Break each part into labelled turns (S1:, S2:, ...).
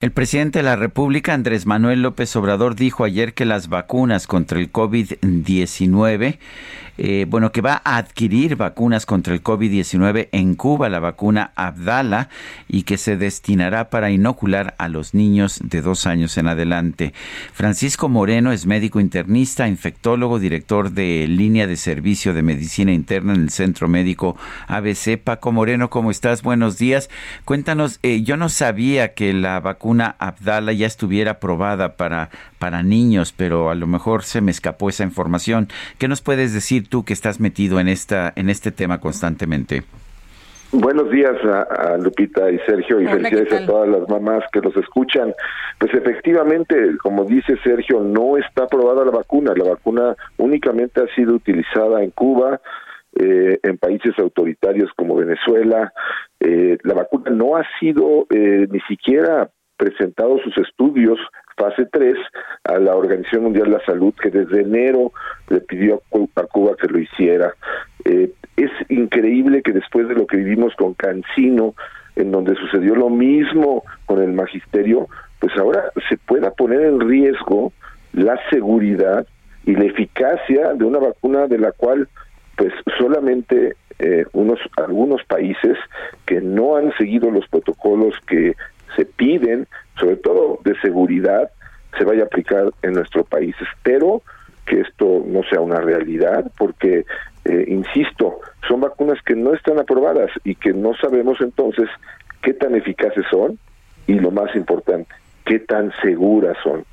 S1: El presidente de la República, Andrés Manuel López Obrador, dijo ayer que las vacunas contra el COVID-19 eh, bueno, que va a adquirir vacunas contra el COVID-19 en Cuba, la vacuna Abdala, y que se destinará para inocular a los niños de dos años en adelante. Francisco Moreno es médico internista, infectólogo, director de línea de servicio de medicina interna en el Centro Médico ABC. Paco Moreno, ¿cómo estás? Buenos días. Cuéntanos, eh, yo no sabía que la vacuna Abdala ya estuviera aprobada para, para niños, pero a lo mejor se me escapó esa información. ¿Qué nos puedes decir tú que estás metido en esta en este tema constantemente?
S2: Buenos días a, Lupita y Sergio y felicidades a todas las mamás que los escuchan. Pues efectivamente, como dice Sergio, no está aprobada la vacuna. La vacuna únicamente ha sido utilizada en Cuba, eh, en países autoritarios como Venezuela. Eh, la vacuna no ha sido eh, ni siquiera presentado sus estudios fase 3 a la Organización Mundial de la Salud que desde enero le pidió a Cuba que lo hiciera. Eh, es increíble que después de lo que vivimos con Cancino, en donde sucedió lo mismo con el magisterio, pues ahora se pueda poner en riesgo la seguridad y la eficacia de una vacuna de la cual pues solamente eh, unos algunos países que no han seguido los protocolos que se piden, sobre todo de seguridad, se vaya a aplicar en nuestro país. Espero que esto no sea una realidad, porque, eh, insisto, son vacunas que no están aprobadas y que no sabemos entonces qué tan eficaces son y lo más importante, qué tan seguras son.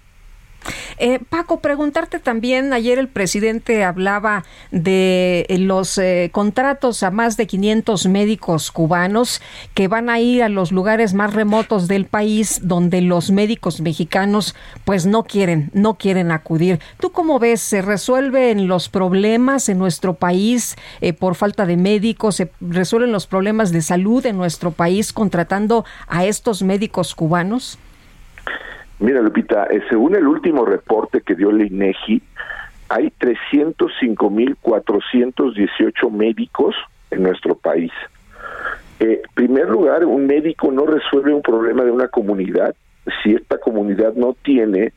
S3: Eh, Paco, preguntarte también, ayer el presidente hablaba de eh, los eh, contratos a más de 500 médicos cubanos que van a ir a los lugares más remotos del país donde los médicos mexicanos pues no quieren, no quieren acudir. ¿Tú cómo ves? ¿Se resuelven los problemas en nuestro país por falta de médicos? ¿Se resuelven los problemas de salud en nuestro país contratando a estos médicos cubanos?
S2: Mira, Lupita, eh, según el último reporte que dio el INEGI, hay 305.418 médicos en nuestro país. Eh, en primer lugar, un médico no resuelve un problema de una comunidad si esta comunidad no tiene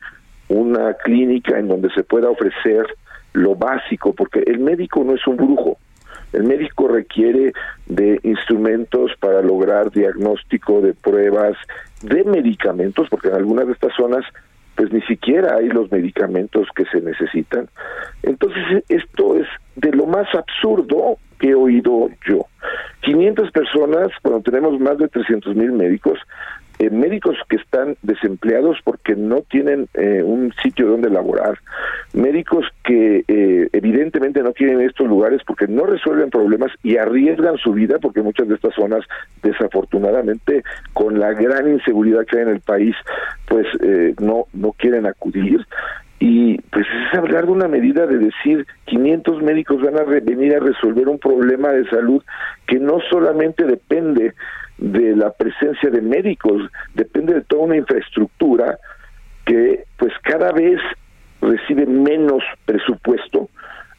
S2: una clínica en donde se pueda ofrecer lo básico, porque el médico no es un brujo. El médico requiere de instrumentos para lograr diagnóstico de pruebas, de medicamentos, porque en algunas de estas zonas pues ni siquiera hay los medicamentos que se necesitan. Entonces esto es de lo más absurdo que he oído yo. 500 personas, cuando tenemos más de 300 mil médicos, eh, médicos que están desempleados porque no tienen eh, un sitio donde laborar, médicos que eh, evidentemente no quieren estos lugares porque no resuelven problemas y arriesgan su vida porque muchas de estas zonas desafortunadamente con la gran inseguridad que hay en el país pues no no quieren acudir. Y pues es hablar de una medida de decir 500 médicos van a venir a resolver un problema de salud que no solamente depende de la presencia de médicos, depende de toda una infraestructura que pues cada vez recibe menos presupuesto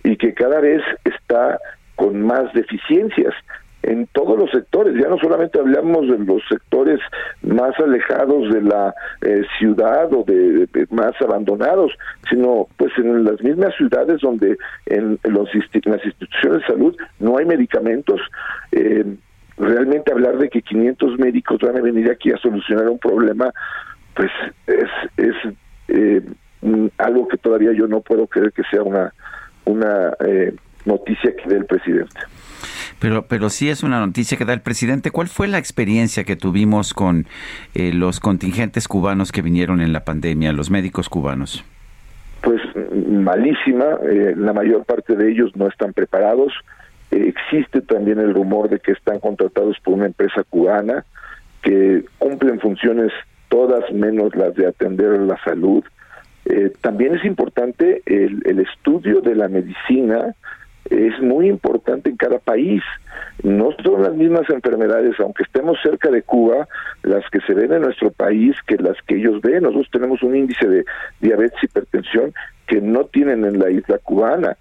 S2: y que cada vez está con más deficiencias en todos los sectores, ya no solamente hablamos de los sectores más alejados de la eh, ciudad o de, más abandonados, sino pues en las mismas ciudades donde en, los, las instituciones de salud no hay medicamentos, eh, realmente hablar de que 500 médicos van a venir aquí a solucionar un problema, pues es, es eh, algo que todavía yo no puedo creer que sea una, una eh, noticia que dé el presidente.
S1: Pero, pero sí es una noticia que da el presidente. ¿Cuál fue la experiencia que tuvimos con eh, los contingentes cubanos que vinieron en la pandemia, los médicos cubanos?
S2: Pues malísima. la mayor parte de ellos no están preparados existe también el rumor de que están contratados por una empresa cubana que cumplen funciones todas menos las de atender la salud. Eh, también es importante el, el estudio de la medicina, es muy importante en cada país. No son las mismas enfermedades, aunque estemos cerca de Cuba, las que se ven en nuestro país que las que ellos ven. Nosotros tenemos un índice de diabetes y hipertensión que no tienen en la isla cubana.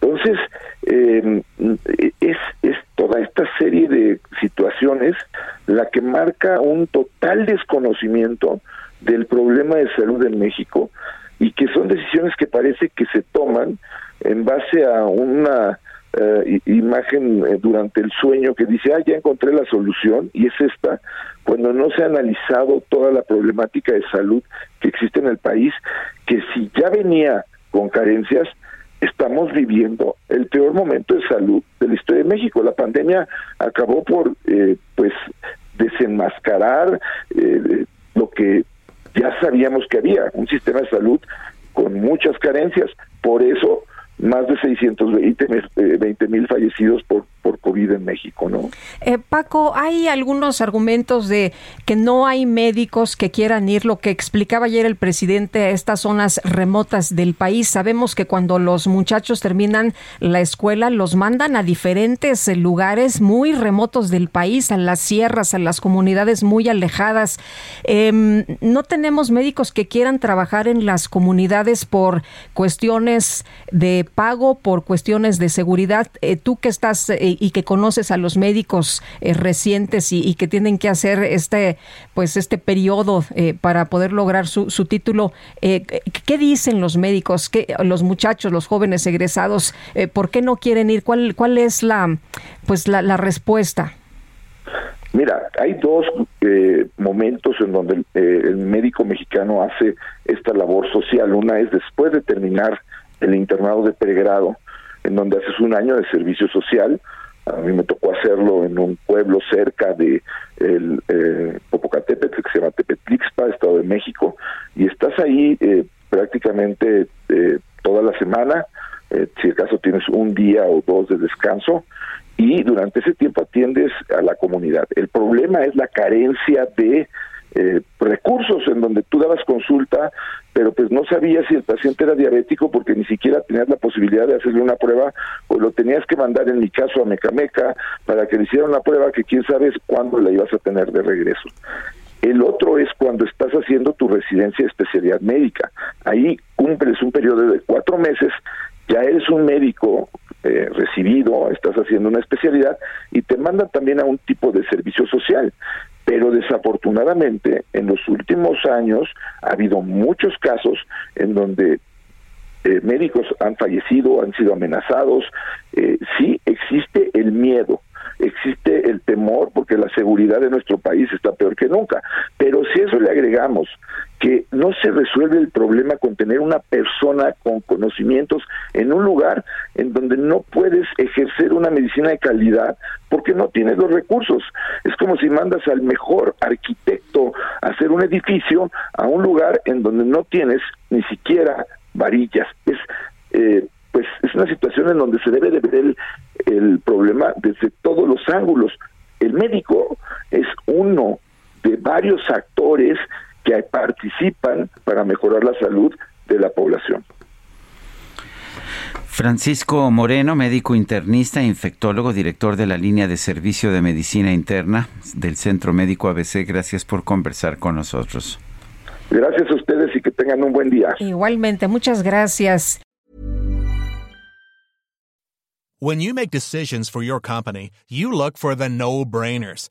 S2: Entonces, eh, es, es toda esta serie de situaciones la que marca un total desconocimiento del problema de salud en México y que son decisiones que parece que se toman en base a una eh, imagen eh, durante el sueño que dice, ah, ya encontré la solución y es esta, cuando no se ha analizado toda la problemática de salud que existe en el país, que si ya venía con carencias, estamos viviendo el peor momento de salud de la historia de México. La pandemia acabó por, eh, pues, desenmascarar lo que ya sabíamos que había, un sistema de salud con muchas carencias. Por eso más de 620 eh, mil fallecidos por COVID en México, ¿no?
S3: Eh, Paco, hay algunos argumentos de que no hay médicos que quieran ir, lo que explicaba ayer el presidente a estas zonas remotas del país. Sabemos que cuando los muchachos terminan la escuela, los mandan a diferentes lugares muy remotos del país, a las sierras, a las comunidades muy alejadas. Em, no tenemos médicos que quieran trabajar en las comunidades por cuestiones de pago, por cuestiones de seguridad. Eh, tú que estás eh, y que conoces a los médicos eh, recientes y, que tienen que hacer este, pues este periodo para poder lograr su, su título, ¿qué dicen los médicos? ¿Qué, los muchachos, los jóvenes egresados, por qué no quieren ir? ¿Cuál, cuál es la, pues la, la respuesta?
S2: Mira, hay dos momentos en donde el, médico mexicano hace esta labor social. Una es después de terminar el internado de pregrado, en donde haces un año de servicio social. A mí me tocó hacerlo en un pueblo cerca de el eh, Popocatépetl, que se llama Tepetlixpa, Estado de México, y estás ahí eh, prácticamente eh, toda la semana, eh, si acaso tienes un día o dos de descanso, y durante ese tiempo atiendes a la comunidad. El problema es la carencia de eh, recursos en donde tú dabas consulta, pero pues no sabías si el paciente era diabético porque ni siquiera tenías la posibilidad de hacerle una prueba o lo tenías que mandar en mi caso a Mecameca para que le hicieran una prueba que quién sabe cuándo la ibas a tener de regreso. El otro es cuando estás haciendo tu residencia de especialidad médica. Ahí cumples un periodo de cuatro meses, ya eres un médico eh, recibido, estás haciendo una especialidad y te mandan también a un tipo de servicio social. Pero desafortunadamente en los últimos años ha habido muchos casos en donde eh, médicos han fallecido, han sido amenazados. Eh, sí existe el miedo, existe el temor porque la seguridad de nuestro país está peor que nunca. Pero si eso le agregamos que no se resuelve el problema con tener una persona con conocimientos en un lugar en donde no puedes ejercer una medicina de calidad porque no tienes los recursos. Es como si mandas al mejor arquitecto a hacer un edificio a un lugar en donde no tienes ni siquiera varillas. Es eh, pues es una situación en donde se debe de ver el, el problema desde todos los ángulos. El médico es uno de varios actores participan para mejorar la salud de la población.
S1: Francisco Moreno, médico internista, infectólogo, director de la línea de servicio de medicina interna del Centro Médico ABC, gracias por conversar con nosotros.
S2: Gracias a ustedes y que tengan un buen día.
S3: Igualmente, muchas gracias.
S4: When you make decisions for your company, you look for the no-brainers.